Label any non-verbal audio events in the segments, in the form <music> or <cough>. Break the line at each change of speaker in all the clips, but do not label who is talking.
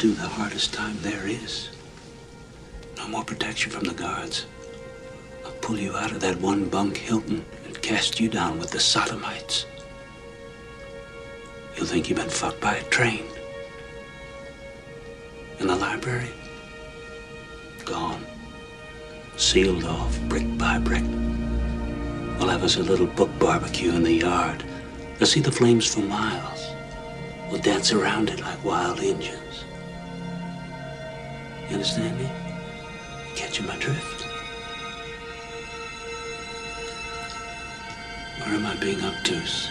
do the hardest time there is. No more protection from the guards. I'll pull you out of that one bunk Hilton and cast you down with the sodomites. You'll think you've been fucked by a train. In the library? Gone. Sealed off brick by brick. We'll have us a little book barbecue in the yard. You'll see the flames for miles. We'll dance around it like wild Indians. You understand me? Catching my drift? Or am I being obtuse?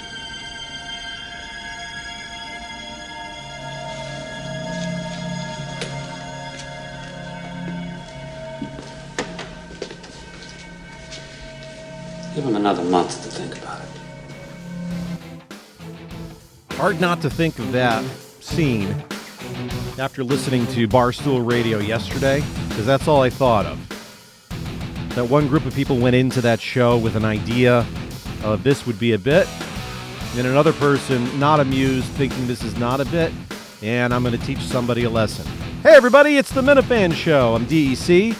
Give him another month to think about it.
Hard not to think of that scene after listening to Barstool Radio yesterday, because that's all I thought of. That one group of people went into that show with an idea of this would be a bit, and another person not amused, thinking this is not a bit, and I'm going to teach somebody a lesson. Hey, everybody, it's the Minifan Show. I'm DEC.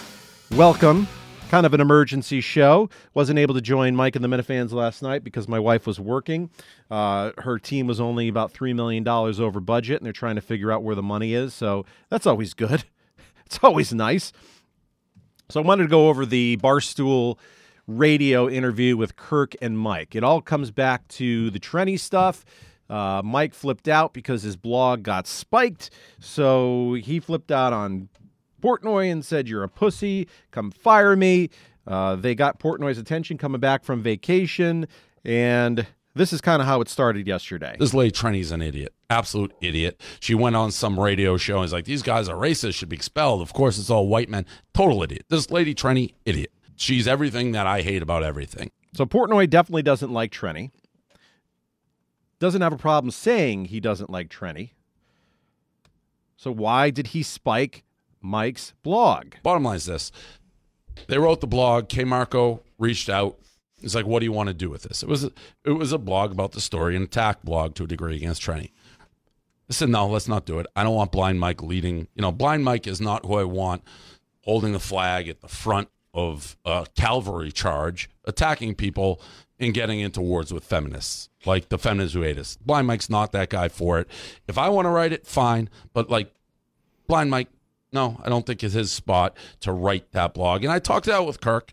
Welcome. Kind of an emergency show. Wasn't able to join Mike and the Minifans last night because my wife was working. Uh, her team was only about $3 million over budget, and they're trying to figure out where the money is. So that's always good. <laughs> It's always nice. So I wanted to go over the Barstool radio interview with Kirk and Mike. It all comes back to the Trenny stuff. Uh, Mike flipped out because his blog got spiked. So he flipped out on Portnoy and said, You're a pussy. Come fire me. Uh, they got Portnoy's attention coming back from vacation. And this is kind of how it started yesterday.
This lady Trenny's an idiot, absolute idiot. She went on some radio show and was like, "These guys are racist, should be expelled." Of course, it's all white men. Total idiot. This lady Trenny, idiot. She's everything that I hate about everything.
So Portnoy definitely doesn't like Trenny. Doesn't have a problem saying he doesn't like Trenny. So why did he spike Mike's blog?
Bottom line is this: they wrote the blog. K Marco reached out. He's like, "What do you want to do with this?" It was a, it was a blog about the story, an attack blog to a degree against Trenny. I said, "No, let's not do it. I don't want Blind Mike leading. You know, Blind Mike is not who I want holding the flag at the front of a cavalry charge, attacking people and getting into wars with feminists, like the feminists who hate us. Blind Mike's not that guy for it. If I want to write it, fine. But like Blind Mike, no, I don't think it's his spot to write that blog. And I talked it out with Kirk,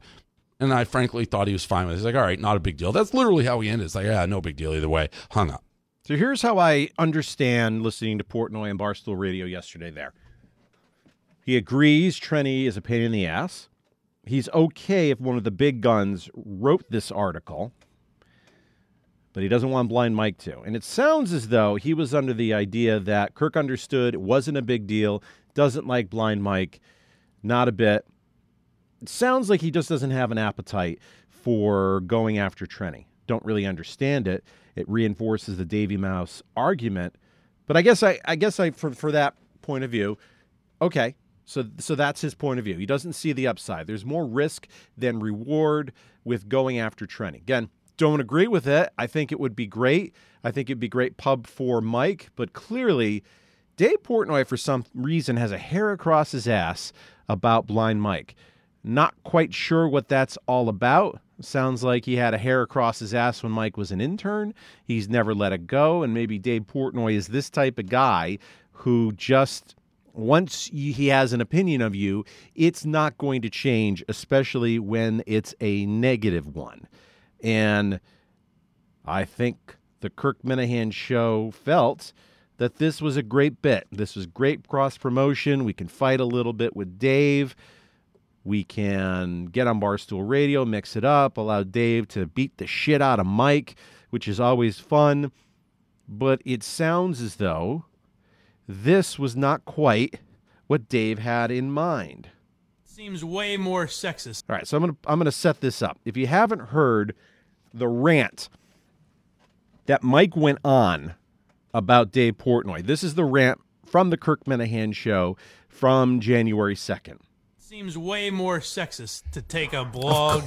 and I frankly thought he was fine with it. He's like, all right, not a big deal. That's literally how he ended. It's like, yeah, no big deal either way. Hung up.
So here's how I understand listening to Portnoy and Barstool Radio yesterday there. He agrees Trenny is a pain in the ass. He's okay if one of the big guns wrote this article, but he doesn't want Blind Mike to. And it sounds as though he was under the idea that Kirk understood it wasn't a big deal, doesn't like Blind Mike, not a bit. It sounds like he just doesn't have an appetite for going after Trenny. Don't really understand it. It reinforces the Davy Mouse argument. But I guess I, I guess I for, for that point of view, okay, so, so that's his point of view. He doesn't see the upside. There's more risk than reward with going after Trenny. Again, don't agree with it. I think it would be great. I think it'd be great pub for Mike, but clearly, Dave Portnoy, for some reason, has a hair across his ass about Blind Mike. Not quite sure what that's all about. Sounds like he had a hair across his ass when Mike was an intern. He's never let it go. And maybe Dave Portnoy is this type of guy who just once he has an opinion of you, it's not going to change, especially when it's a negative one. And I think the Kirk Minihane show felt that this was a great bit. This was great cross promotion. We can fight a little bit with Dave. We can get on Barstool Radio, mix it up, allow Dave to beat the shit out of Mike, which is always fun. But it sounds as though this was not quite what Dave had in mind.
Seems way more sexist.
All right, so I'm gonna I'm gonna set this up. If you haven't heard the rant that Mike went on about Dave Portnoy, this is the rant from the Kirk Minihane show from January second.
Seems way more sexist to take a blog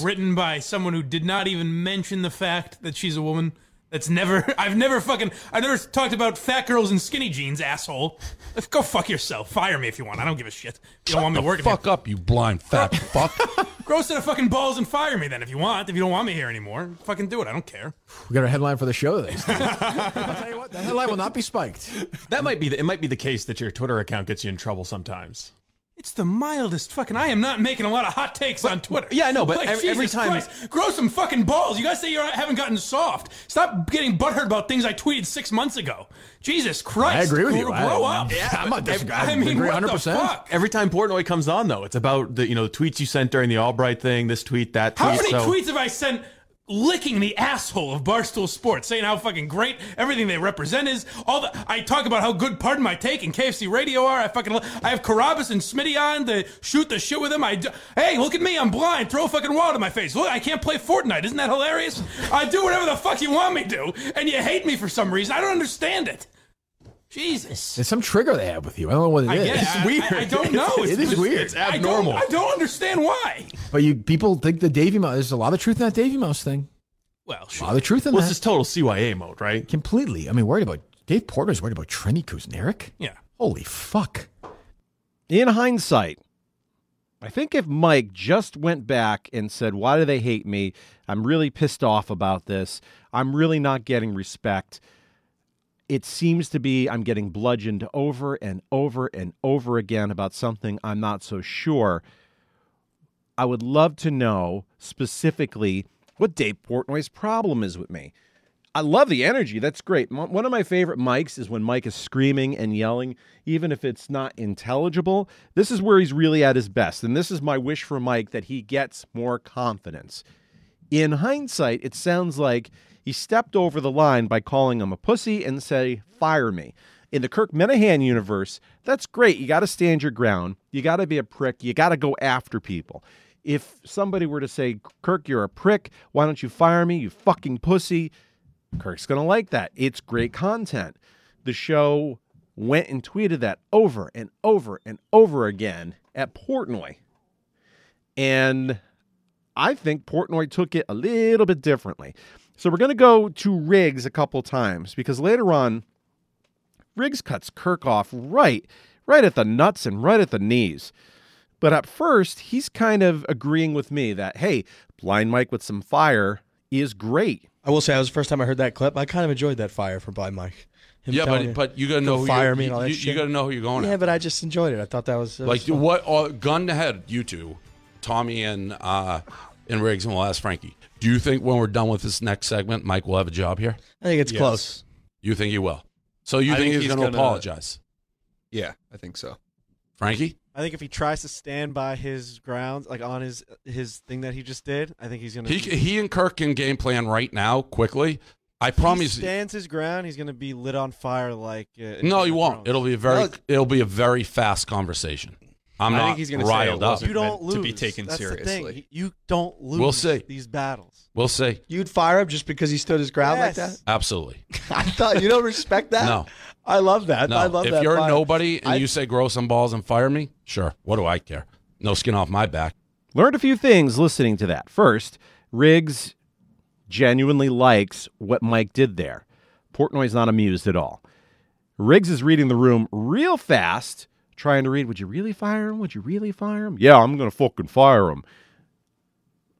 written by someone who did not even mention the fact that she's a woman That's never. <laughs> I've never fucking. I've never talked about fat girls and skinny jeans, asshole. Go fuck yourself. Fire me if you want. I don't give a shit. You don't want me
the
working
fuck up, you blind fat <laughs> fuck.
here. Grow set of fucking balls and fire me then if you want. If you don't want me here anymore, fucking do it. I don't care.
We got our headline for the show today. <laughs> I'll tell you what, that headline will not be spiked.
That might be the, it. Might be the case that your Twitter account gets you in trouble sometimes.
It's the mildest fucking. I am not making a lot of hot takes on Twitter.
yeah, I know, but
Like,
every- every
Jesus
time-
Christ, grow some fucking balls. You guys say you haven't gotten soft. Stop getting butthurt about things I tweeted six months ago. Jesus Christ!
I agree with you.
Grow,
I-
grow up.
I'm not disagreeing.
I mean,
agree
what
100%.
the fuck?
Every time Portnoy comes on, though, it's about the you know the tweets you sent during the Albright thing. This tweet, that tweet.
How many
so-
tweets have I sent licking the asshole of Barstool Sports, saying how fucking great everything they represent is? All the I talk about how good Pardon My Take and KFC Radio are. I fucking I have Carabas and Smitty on to shoot the shit with them. I do, hey, look at me, I'm blind. Throw a fucking wallet in my face. Look, I can't play Fortnite. Isn't that hilarious? I do whatever the fuck you want me to, and you hate me for some reason. I don't understand it. Jesus.
There's some trigger they have with you. I don't know what it
I
is.
get it. I-
weird.
I, I don't know. <laughs> It's,
It is
it's-
weird.
It's
abnormal.
I don't, I don't understand why.
But you people think the Davy Mouse. There's a lot of truth in that Davy Mouse thing.
Well,
A
sure.
lot of truth in
Well,
that.
it's just total CYA mode, right?
Completely. I mean, worried about Dave Portnoy's worried about Trenny Kuznirik.
Yeah.
Holy fuck.
In hindsight, I think if Mike just went back and said, Why do they hate me? I'm really pissed off about this. I'm really not getting respect. It seems to be I'm getting bludgeoned over and over and over again about something I'm not so sure. I would love to know specifically what Dave Portnoy's problem is with me. I love the energy. That's great. One of my favorite mics is when Mike is screaming and yelling, even if it's not intelligible. This is where he's really at his best. And this is my wish for Mike that he gets more confidence. In hindsight, it sounds like he stepped over the line by calling him a pussy and say, fire me. In the Kirk Minihane universe, that's great. You got to stand your ground. You got to be a prick. You got to go after people. If somebody were to say, Kirk, you're a prick, why don't you fire me, you fucking pussy? Kirk's going to like that. It's great content. The show went and tweeted that over and over and over again at Portnoy. And I think Portnoy took it a little bit differently. So we're going to go to Riggs a couple times because later on, Riggs cuts Kirk off right, right at the nuts and right at the knees. But at first, he's kind of agreeing with me that, hey, Blind Mike with some fire is great.
I will say, that was the first time I heard that clip. I kind of enjoyed that fire from Blind Mike. Him
yeah,
telling
but but you gotta know who
fire
you're,
me and all that
you,
shit.
you gotta know who you're going
Yeah,
at.
but I just enjoyed it. I thought that was, that
Like
was
what? Uh, gun to head, you two, Tommy and uh, and Riggs, and we'll ask Frankie. Do you think when we're done with this next segment, Mike will have a job here?
I think it's
Yes.
close.
You think he will? So you think,
think
he's,
he's
going to apologize,
Yeah, I think so.
Frankie?
I think if he tries to stand by his grounds, like on his his thing that he just did, I think he's gonna.
He he and Kirk can game plan right now quickly. I
if he
promise.
stands his ground, he's gonna be lit on fire like. Uh,
No, he won't.
Thrones.
It'll be a very
Well,
it'll be a very fast conversation. I'm
I
not
think he's gonna say it
riled up.
wasn't.
You don't
meant to be taken
That's The
seriously.
thing. You don't lose.
We'll see.
these battles.
We'll see.
You'd fire him just because he stood his ground like
Yes.
that?
Absolutely. <laughs>
I thought you don't respect that.
No.
I love that.
No.
I love
if
that.
you're
fire.
nobody and
I-
you say grow some balls and fire me, sure. What do I care? No skin off my back.
Learned a few things listening to that. First, Riggs genuinely likes what Mike did there. Portnoy's not amused at all. Riggs is reading the room real fast, trying to read, would you really fire him? Would you really fire him? Yeah, I'm going to fucking fire him.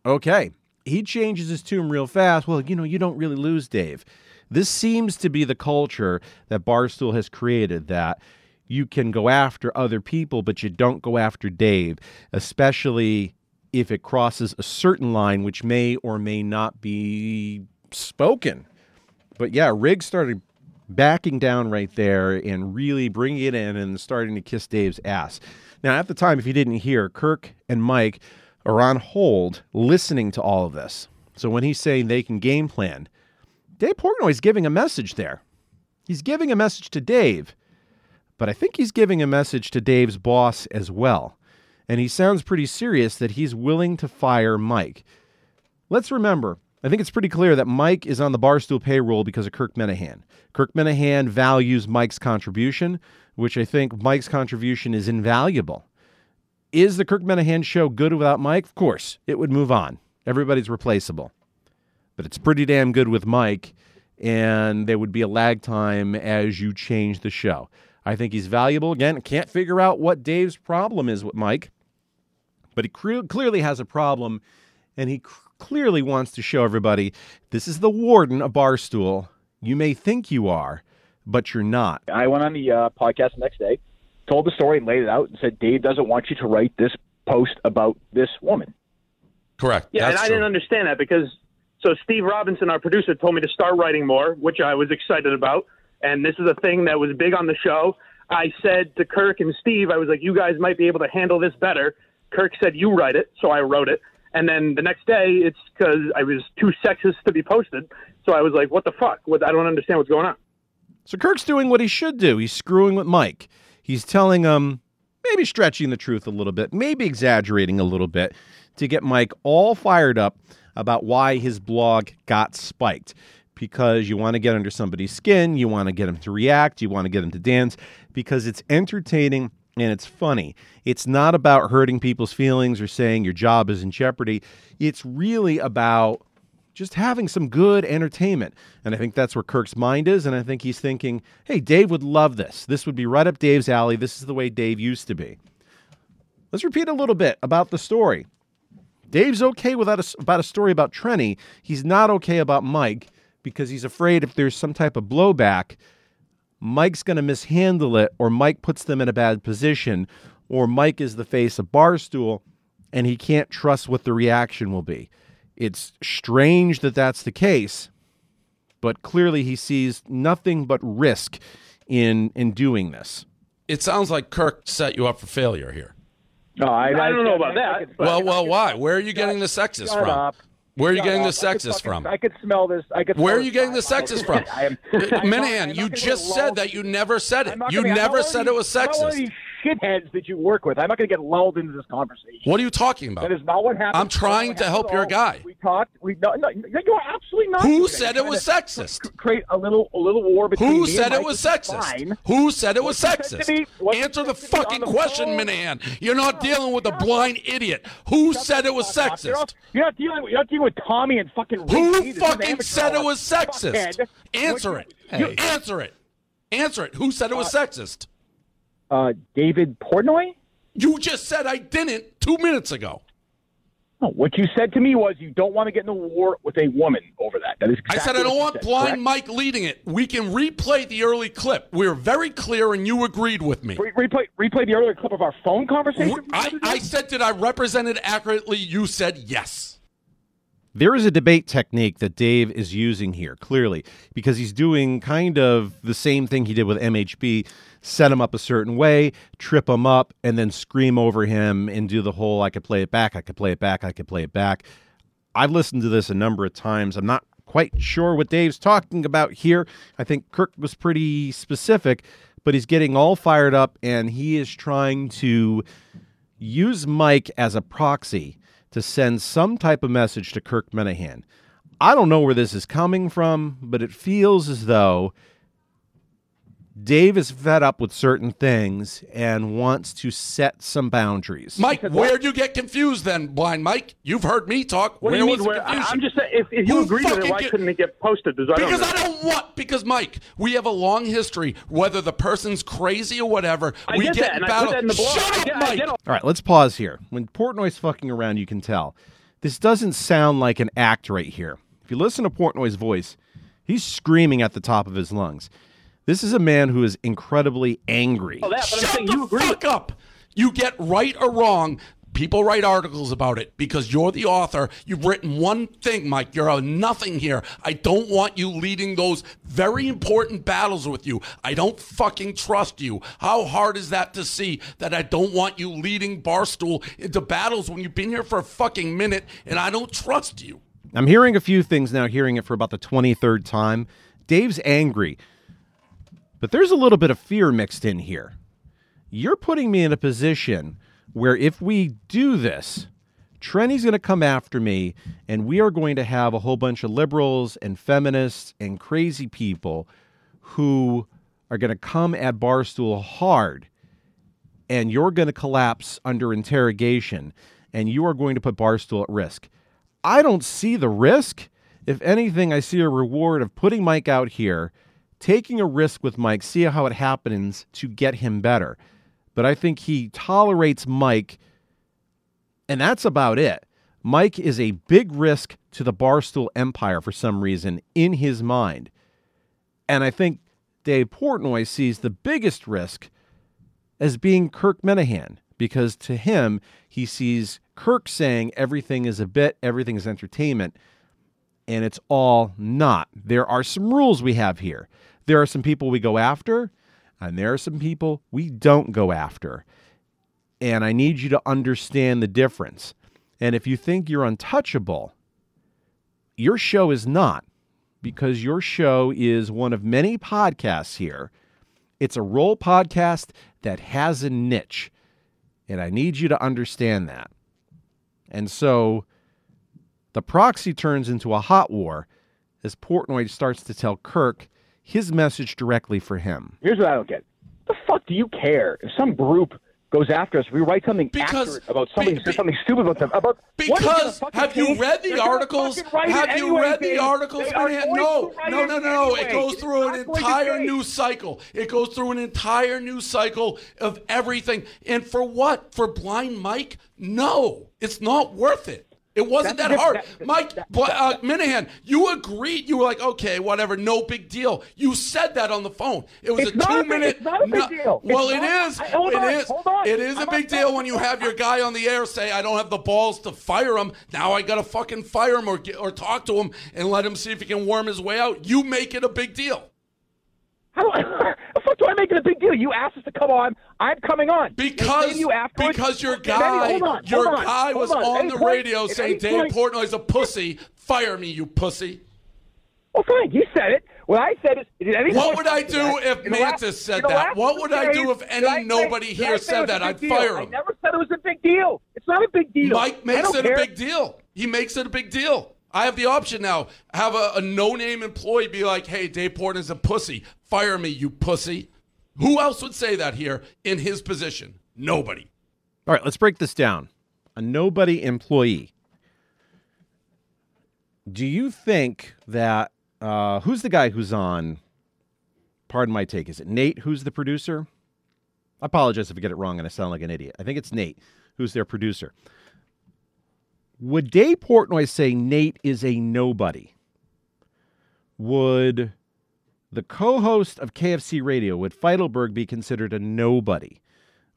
Okay. He changes his tune real fast. Well, you know, you don't really lose, Dave. This seems to be the culture that Barstool has created that you can go after other people, but you don't go after Dave, especially if it crosses a certain line, which may or may not be spoken. But yeah, Riggs started backing down right there and really bringing it in and starting to kiss Dave's ass. Now, at the time, if you didn't hear, Kirk and Mike are on hold listening to all of this. So when he's saying they can game plan, Dave Portnoy's giving a message there. He's giving a message to Dave, but I think he's giving a message to Dave's boss as well. And he sounds pretty serious that he's willing to fire Mike. Let's remember, I think it's pretty clear that Mike is on the Barstool payroll because of Kirk Minihane. Kirk Minihane values Mike's contribution, which I think Mike's contribution is invaluable. Is the Kirk Minihane show good without Mike? Of course, it would move on. Everybody's replaceable. But it's pretty damn good with Mike, and there would be a lag time as you change the show. I think he's valuable. Again, can't figure out what Dave's problem is with Mike, but he cre- clearly has a problem, and he c- clearly wants to show everybody this is the warden of Barstool. You may think you are, but you're not.
I went on the uh, podcast the next day, told the story, laid it out, and said Dave doesn't want you to write this post about this woman.
Correct.
Yeah, and I
true.
didn't understand that because so Steve Robinson, our producer, told me to start writing more, which I was excited about. And this is a thing that was big on the show. I said to Kirk and Steve, I was like, you guys might be able to handle this better. Kirk said, you write it. So I wrote it. And then the next day, it's because I was too sexist to be posted. So I was like, what the fuck? What, I don't understand what's going on.
So Kirk's doing what he should do. He's screwing with Mike. He's telling him, maybe stretching the truth a little bit, maybe exaggerating a little bit to get Mike all fired up about why his blog got spiked. Because you want to get under somebody's skin, you want to get them to react, you want to get them to dance, because it's entertaining and it's funny. It's not about hurting people's feelings or saying your job is in jeopardy. It's really about just having some good entertainment. And I think that's where Kirk's mind is. And I think he's thinking, hey, Dave would love this. This would be right up Dave's alley. This is the way Dave used to be. Let's repeat a little bit about the story. Dave's okay without a, about a story about Trenny. He's not okay about Mike because he's afraid if there's some type of blowback, Mike's going to mishandle it, or Mike puts them in a bad position, or Mike is the face of Barstool and he can't trust what the reaction will be. It's strange that that's the case, but clearly he sees nothing but risk in in doing this.
It sounds like Kirk set you up for failure here.
No, I,
I don't know about that.
Well, well, why? Where are you getting the sexist from?
up.
Where are you getting the
up. I could
sexist from?
I could smell this. I could.
Where are you getting the sexist from?
I am. <laughs> I'm not- I'm Minihane,
you just said that you never said it. You never said it was
these- I'm not one of
sexist.
Shitheads that you work with. I'm not going to get lulled into this conversation.
What are you talking about?
That is not what happened.
I'm trying to help your guy.
We talked. We no, no, you are absolutely not.
Who said it was sexist?
Create a little, a little war between
Who said it was sexist?
fine.
Who said it was
What
sexist?
me-
Answer the
said to me on
fucking
the
question,
phone-
Minihane. You're not dealing with a blind idiot. Who said it was.
You're
sexist?
not, you're not dealing. With, you're not dealing with Tommy and fucking.
Who
Dees, this is an
fucking said it was sexist? Answer it.
you-
You answer it. Answer it. Who said it was uh, sexist?
Uh, David Portnoy.
You just said I didn't two minutes ago.
No, what you said to me was you don't want to get in a war with a woman over that. That is.
I said I don't want
said,
blind
correct?
Mike leading it. We can replay the early clip. We were very clear, and you agreed with me.
Re- replay, replay the earlier clip of our phone conversation.
I, I said, did I represent it accurately? You said yes.
There is a debate technique that Dave is using here, clearly, because he's doing kind of the same thing he did with MHB set him up a certain way, trip him up, and then scream over him and do the whole I could play it back, I could play it back, I could play it back. I've listened to this a number of times. I'm not quite sure what Dave's talking about here. I think Kirk was pretty specific, but he's getting all fired up and he is trying to use Mike as a proxy to send some type of message to Kirk Minihane. I don't know where this is coming from, but it feels as though Dave is fed up with certain things and wants to set some boundaries.
Mike, where'd you get confused then, blind Mike? You've heard me talk.
What do you
was
mean?
the
Where, I-
confusion?
I'm just saying, if, if you
Who
agree with it,
fucking
why
get-
couldn't it get posted? Because I don't
I don't want. Because Mike, we have a long history. Whether the person's crazy or whatever,
I
we
get
get
that,
in
and I put that in the blog.
Shut
I
up,
get- I
Mike.
get all-
All right, let's pause here. When Portnoy's fucking around, you can tell. This doesn't sound like an act right here. If you listen to Portnoy's voice, he's screaming at the top of his lungs. This is a man who is incredibly angry.
Oh, that, but I'm
Shut
saying
the
you agree.
fuck up. You get right or wrong. People write articles about it because you're the author. You've written one thing, Mike. You're a nothing here. I don't want you leading those very important battles with you. I don't fucking trust you. How hard is that to see that I don't want you leading Barstool into battles when you've been here for a fucking minute and I don't trust you?
I'm hearing a few things now, hearing it for about the 23rd time. Dave's angry, but there's a little bit of fear mixed in here. You're putting me in a position where if we do this, Trenny's going to come after me, and we are going to have a whole bunch of liberals and feminists and crazy people who are going to come at Barstool hard, and you're going to collapse under interrogation, and you are going to put Barstool at risk. I don't see the risk If anything, I see a reward of putting Mike out here, taking a risk with Mike, see how it happens to get him better. But I think he tolerates Mike, and that's about it. Mike is a big risk to the Barstool Empire for some reason in his mind. And I think Dave Portnoy sees the biggest risk as being Kirk Minihane, because to him, he sees Kirk saying everything is a bit, everything is entertainment, and it's all not. There are some rules we have here. There are some people we go after, and there are some people we don't go after. And I need you to understand the difference. And if you think you're untouchable, your show is not because your show is one of many podcasts here. It's a role podcast that has a niche. And I need you to understand that. And so the proxy turns into a hot war as Portnoy starts to tell Kirk his message directly for him.
Here's what I don't get. The fuck do you care if some group goes after us? We write something
Because-
accurate about somebody who says something stupid about them. About what is gonna
Because have you
change?
read
They're
the articles?
fucking write it
Have you
anyway,
read the
Dave.
articles?
They are
No, no, no, no. It
anyway.
goes
It's
through an
not going to
entire
change.
news cycle. It goes through an entire news cycle of everything. And for what? For blind Mike? No, it's not worth it. It wasn't that hard.
that-
Mike Bl- uh, Minihane, you agreed. You were like, okay, whatever, no big deal. You said that on the phone. It was a
not a
two-minute.
it's not a big deal. It's
Well, it
not-
is.
I- hold
It
on,
is.
hold on.
It is a
I'm
big deal when you have your guy on the air say, I don't have the balls to fire him. Now I got to fucking fire him or, get, or talk to him and let him see if he can worm his way out. You make it a big deal.
How do I, the fuck do I make it a big deal? You asked us to come on. I'm coming on.
Because,
you afterwards-
because your guy,
hold on,
your
hold on,
guy was
on.
On the
point-
radio saying Dave Portnoy's a pussy. Fire me, you pussy.
Well, fine. He said it. What I said is,
What would I do if Mantis said that? What would I do if any nobody here
I
said that? I'd fire
I
him.
never said it was a big deal. It's not a big deal.
Mike makes it a big deal. He makes it a big deal. I have the option now. Have a, a no-name employee be like, "Hey, Dave Portnoy's a pussy. Fire me, you pussy." Who else would say that here in his position? Nobody.
All right, let's break this down. A nobody employee. Do you think that uh, who's the guy who's on? Pardon my take. Is it Nate who's the producer? I apologize if I get it wrong and I sound like an idiot. I think it's Nate who's their producer. Would Dave Portnoy say Nate is a nobody? Would the co-host of KFC Radio would Feitelberg be considered a nobody?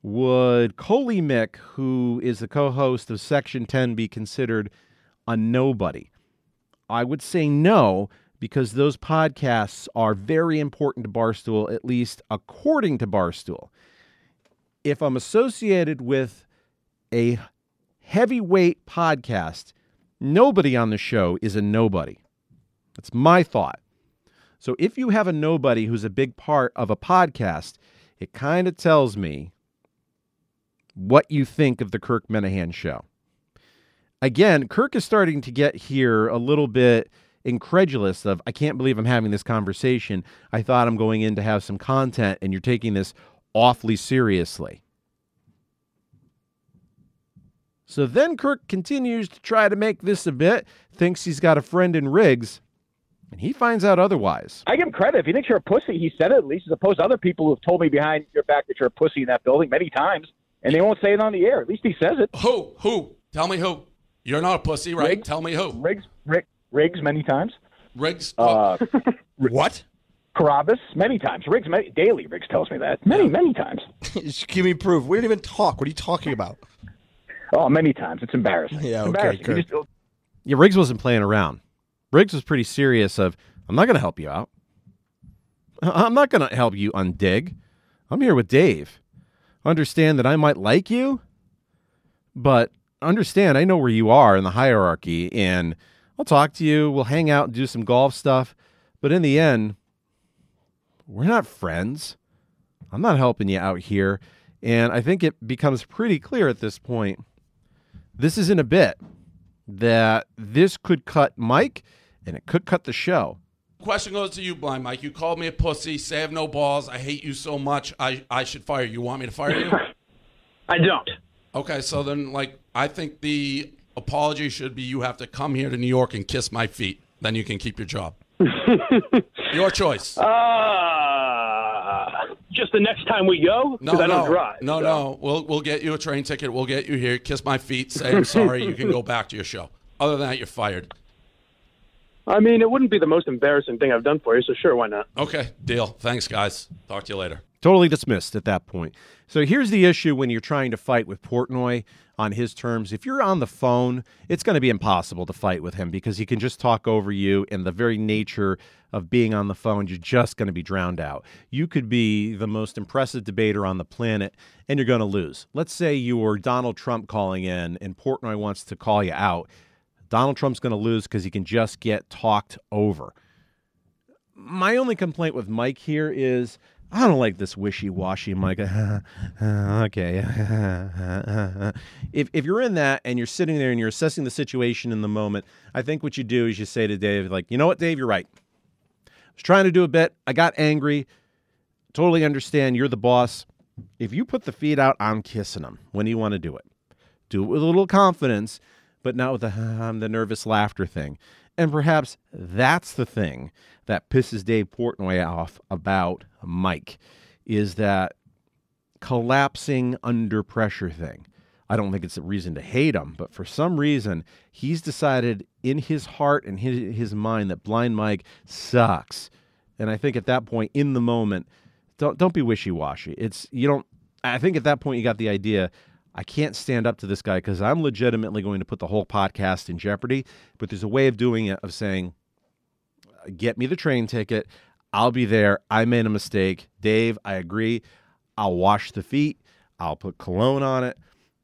Would Coley Mick, who is the co-host of Section 10, be considered a nobody? I would say no, because those podcasts are very important to Barstool, at least according to Barstool. If I'm associated with a heavyweight podcast, nobody on the show is a nobody. That's my thought. So if you have a nobody who's a big part of a podcast, it kind of tells me what you think of the Kirk Minihane show. Again, Kirk is starting to get here a little bit incredulous of I can't believe I'm having this conversation. I thought I'm going in to have some content and you're taking this awfully seriously. So then Kirk continues to try to make this a bit, thinks he's got a friend in Riggs, and he finds out otherwise.
I give him credit. If he thinks you're a pussy, he said it at least, as opposed to other people who have told me behind your back that you're a pussy in that building many times, and they won't say it on the air. At least he says it.
Who? Who? Tell me who. You're not a pussy, right?
Riggs?
Tell me who.
Riggs, Rick, Riggs, many times.
Riggs.
Uh,
what?
Carabas, many times. Riggs, many, daily. Riggs tells me that many, many times. <laughs>
Give me proof. We didn't even talk. What are you talking about?
Oh, many times. It's embarrassing.
Yeah,
It's
okay,
embarrassing. You just-
Yeah, Riggs wasn't playing around. Riggs was pretty serious of, I'm not going to help you out. I'm not going to help you undig. I'm here with Dave. Understand that I might like you, but understand I know where you are in the hierarchy and I'll talk to you. We'll hang out and do some golf stuff. But in the end, we're not friends. I'm not helping you out here. And I think it becomes pretty clear at this point this is in a bit that this could cut Mike and it could cut the show.
Question goes to you, Blind Mike. You called me a pussy. Say I have no balls. I hate you so much. I, I should fire you. You want me to fire you? <laughs>
I don't.
Okay, so then, like, I think the apology should be you have to come here to New York and kiss my feet. then you can keep your job. <laughs> your choice.
Uh, just the next time we go?
No,
Because I don't
no,
drive.
no,
so.
no. We'll we'll get you a train ticket. We'll get you here. Kiss my feet. Say I'm sorry. you can go back to your show. Other than that, you're fired.
I mean, it wouldn't be the most embarrassing thing I've done for you, so sure, why not?
Okay, deal. Thanks, guys. Talk to you later.
Totally dismissed at that point. So here's the issue when you're trying to fight with Portnoy on his terms. If you're on the phone, it's going to be impossible to fight with him because he can just talk over you, and the very nature of being on the phone, you're just going to be drowned out. You could be the most impressive debater on the planet, and you're going to lose. Let's say you're Donald Trump calling in, and Portnoy wants to call you out. Donald Trump's going to lose because he can just get talked over. My only complaint with Mike here is I don't like this wishy-washy Mike. <laughs> okay. if if you're in that and you're sitting there and you're assessing the situation in the moment, I think what you do is you say to Dave, like, you know what, Dave, you're right. I was trying to do a bit. I got angry. Totally understand. You're the boss. If you put the feet out, I'm kissing them. When do you want to do it? Do it with a little confidence, but not with the the nervous laughter thing. And perhaps that's the thing that pisses Dave Portnoy off about Mike is that collapsing under pressure thing. I don't think it's a reason to hate him, but for some reason, he's decided in his heart and his, his mind that Blind Mike sucks. And I think at that point, in the moment, don't don't be wishy washy. It's you don't. I think at that point you got the idea. I can't stand up to this guy because I'm legitimately going to put the whole podcast in jeopardy. But there's a way of doing it of saying, get me the train ticket. I'll be there. I made a mistake. Dave, I agree. I'll wash the feet. I'll put cologne on it.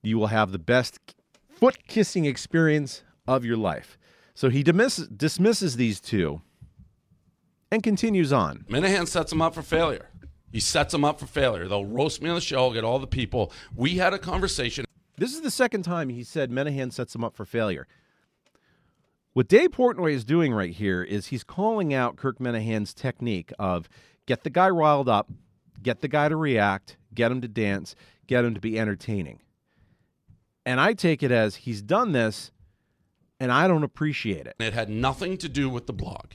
You will have the best foot kissing experience of your life. So he dismisses, dismisses these two and continues on.
Minihane sets him up for failure. He sets them up for failure. They'll roast me on the show, get all the people. We had a conversation.
This is the second time he said Minihane sets them up for failure. What Dave Portnoy is doing right here is he's calling out Kirk Minihane's technique of get the guy riled up, get the guy to react, get him to dance, get him to be entertaining. And I take it as he's done this and I don't appreciate it.
It had nothing to do with the blog.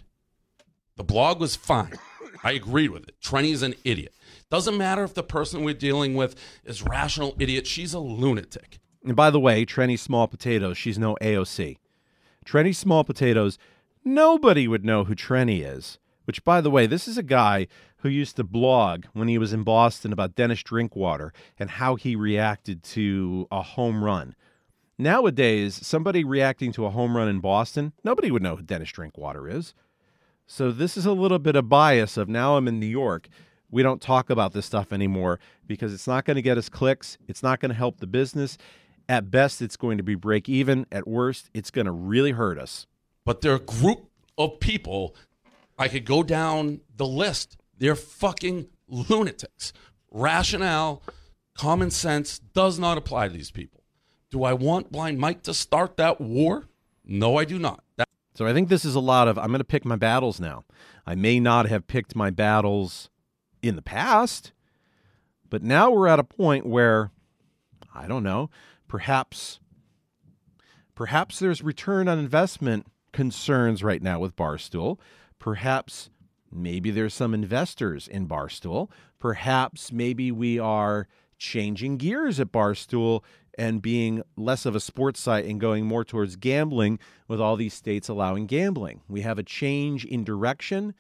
The blog was fine. I agreed with it. Trenny's an idiot. Doesn't matter if the person we're dealing with is rational idiot. She's a lunatic.
And by the way, Trenny Small Potatoes, she's no AOC. Trenny Small Potatoes, nobody would know who Trenny is. Which, by the way, this is a guy who used to blog when he was in Boston about Dennis Drinkwater and how he reacted to a home run. Nowadays, somebody reacting to a home run in Boston, nobody would know who Dennis Drinkwater is. So this is a little bit of bias of now I'm in New York. We don't talk about this stuff anymore because it's not going to get us clicks. It's not going to help the business. At best, it's going to be break even. At worst, it's going to really hurt us.
But they're a group of people. I could go down the list. They're fucking lunatics. Rationale, common sense does not apply to these people. Do I want Blind Mike to start that war? No, I do not. That-
So I think this is a lot of I'm going to pick my battles now. I may not have picked my battles in the past, but now we're at a point where I don't know, perhaps perhaps there's return on investment concerns right now with Barstool. Perhaps maybe there's some investors in Barstool. Perhaps maybe we are changing gears at Barstool and being less of a sports site and going more towards gambling with all these states allowing gambling. We have a change in direction,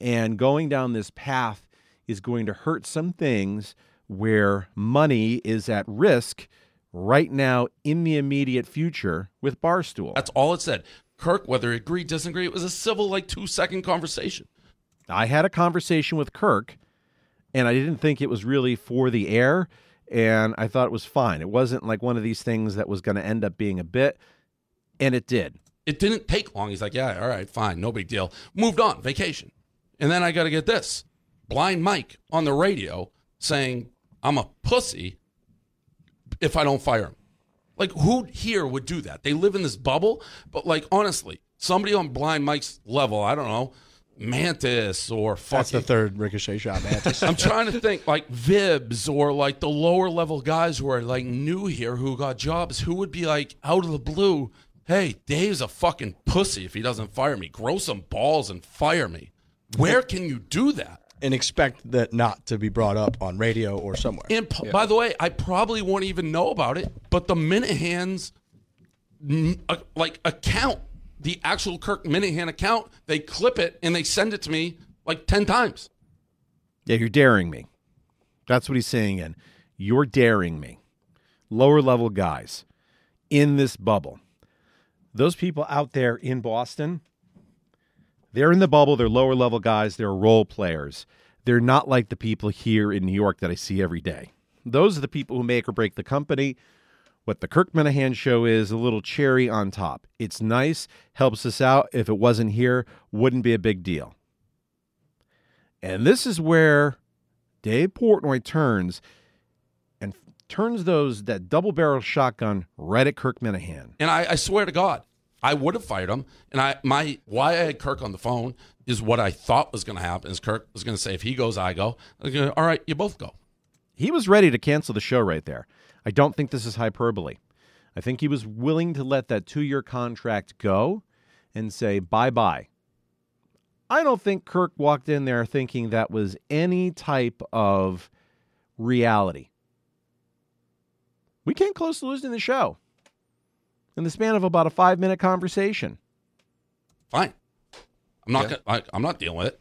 and going down this path is going to hurt some things where money is at risk right now in the immediate future with Barstool.
That's all it said. Kirk, whether he agreed, disagree, it was a civil, like two second conversation.
I had a conversation with Kirk, and I didn't think it was really for the air, and I thought it was fine. It wasn't like one of these things that was going to end up being a bit, and it did.
It didn't take long. He's like, yeah, all right, fine, no big deal. Moved on, vacation. And then I got to get this Blind Mike on the radio saying, I'm a pussy if I don't fire him. Like, who here would do that? They live in this bubble, but like, honestly, somebody on Blind Mike's level, I don't know, Mantis or fucking.
That's the third ricochet shot, Mantis.
I'm trying to think like Vibs or like the lower level guys who are like new here who got jobs who would be like out of the blue. hey, Dave's a fucking pussy if he doesn't fire me. Grow some balls and fire me. Where can you do that?
and expect that not to be brought up on radio or somewhere.
And p- by the way, I probably won't even know about it, but the Minihans, mm, uh, like account, the actual Kirk Minihane account, they clip it and they send it to me like 10 times.
Yeah, you're daring me. That's what he's saying again. You're daring me. Lower level guys in this bubble. Those people out there in Boston, they're in the bubble. They're lower level guys. They're role players. They're not like the people here in New York that I see every day. Those are the people who make or break the company. What the Kirk Minihane show is a little cherry on top. It's nice, helps us out. If it wasn't here, wouldn't be a big deal. And this is where Dave Portnoy turns and turns those that double barrel shotgun right at Kirk Minihane.
And I, I swear to God, I would have fired him. And I my why I had Kirk on the phone is what I thought was going to happen. Is Kirk was going to say if he goes, I go. All right, you both go.
He was ready to cancel the show right there. I don't think this is hyperbole. I think he was willing to let that two year contract go and say bye bye. I don't think Kirk walked in there thinking that was any type of reality. We came close to losing the show in the span of about a five minute conversation.
Fine. I'm not.
Yeah.
gonna, I, I'm not dealing with it.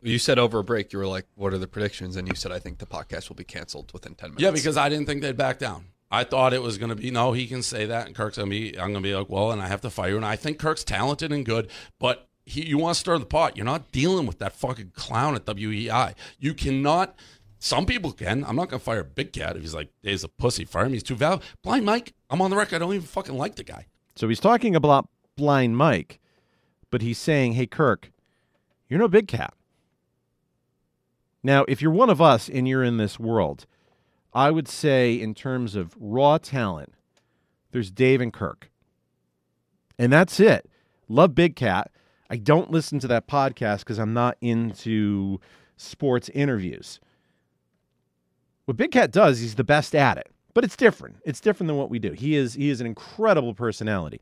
You said over a break, you were like, "What are the predictions?" And you said, "I think the podcast will be canceled within ten minutes."
Yeah, because I didn't think they'd back down. I thought it was going to be no. He can say that, and Kirk's going to be. I'm going to be like, well, and I have to fire. And I think Kirk's talented and good, but he, you want to stir the pot. You're not dealing with that fucking clown at WEEI. You cannot. Some people can. I'm not going to fire a Big Cat if he's like, Dave's a pussy. Fire him. He's too valuable. Blind Mike. I'm on the record. I don't even fucking like the guy.
So he's talking about blind Mike, but he's saying, hey, Kirk, you're no big cat. Now, if you're one of us and you're in this world, I would say, in terms of raw talent, there's Dave and Kirk. And that's it. Love Big Cat. I don't listen to that podcast because I'm not into sports interviews. What Big Cat does, he's the best at it, but it's different. It's different than what we do. He is he is an incredible personality.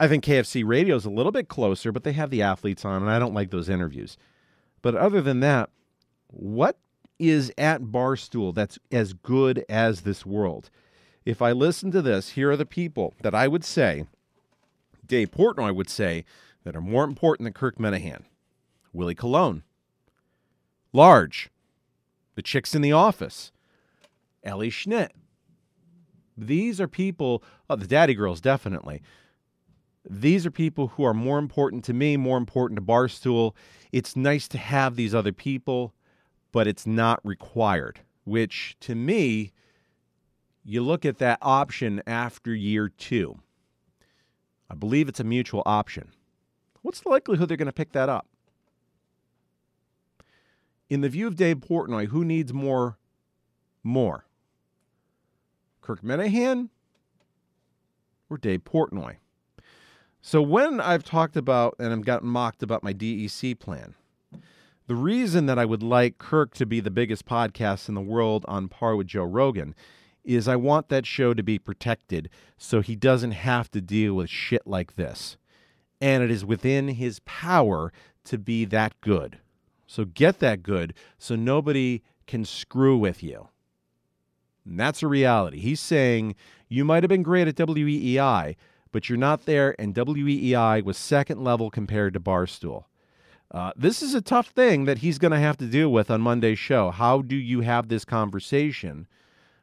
I think KFC Radio is a little bit closer, but they have the athletes on, and I don't like those interviews. But other than that, what is at Barstool that's as good as this world? If I listen to this, here are the people that I would say, Dave Portnoy would say, that are more important than Kirk Minihane. Willie Colon, Large, the chicks in the office, Ellie Schnitt. These are people, oh, the daddy girls, definitely. These are people who are more important to me, more important to Barstool. It's nice to have these other people, but it's not required, which to me, you look at that option after year two. I believe it's a mutual option. What's the likelihood they're going to pick that up? In the view of Dave Portnoy, who needs more? More. Kirk Minihane or Dave Portnoy? So when I've talked about and I've gotten mocked about my DEC plan, the reason that I would like Kirk to be the biggest podcast in the world on par with Joe Rogan is I want that show to be protected so he doesn't have to deal with shit like this. And it is within his power to be that good. So get that good so nobody can screw with you. And that's a reality. He's saying you might have been great at WEEI, but you're not there, and WEEI was second level compared to Barstool. Uh, this is a tough thing that he's going to have to deal with on Monday's show. How do you have this conversation?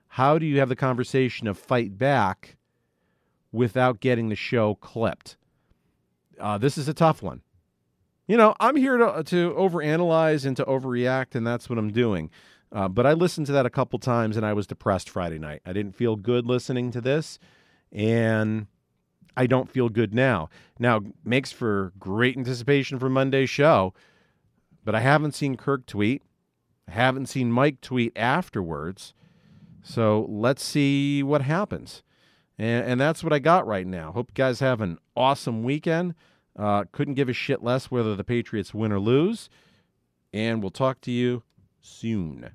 How do you have the conversation of fight back without getting the show clipped? Uh, this is a tough one. You know, I'm here to to overanalyze and to overreact, and that's what I'm doing. Uh, but I listened to that a couple times, and I was depressed Friday night. I didn't feel good listening to this, and I don't feel good now. Now makes for great anticipation for Monday's show, but I haven't seen Kirk tweet. I haven't seen Mike tweet afterwards. So let's see what happens. And, and that's what I got right now. Hope you guys have an awesome weekend. Uh, couldn't give a shit less whether the Patriots win or lose. And we'll talk to you soon.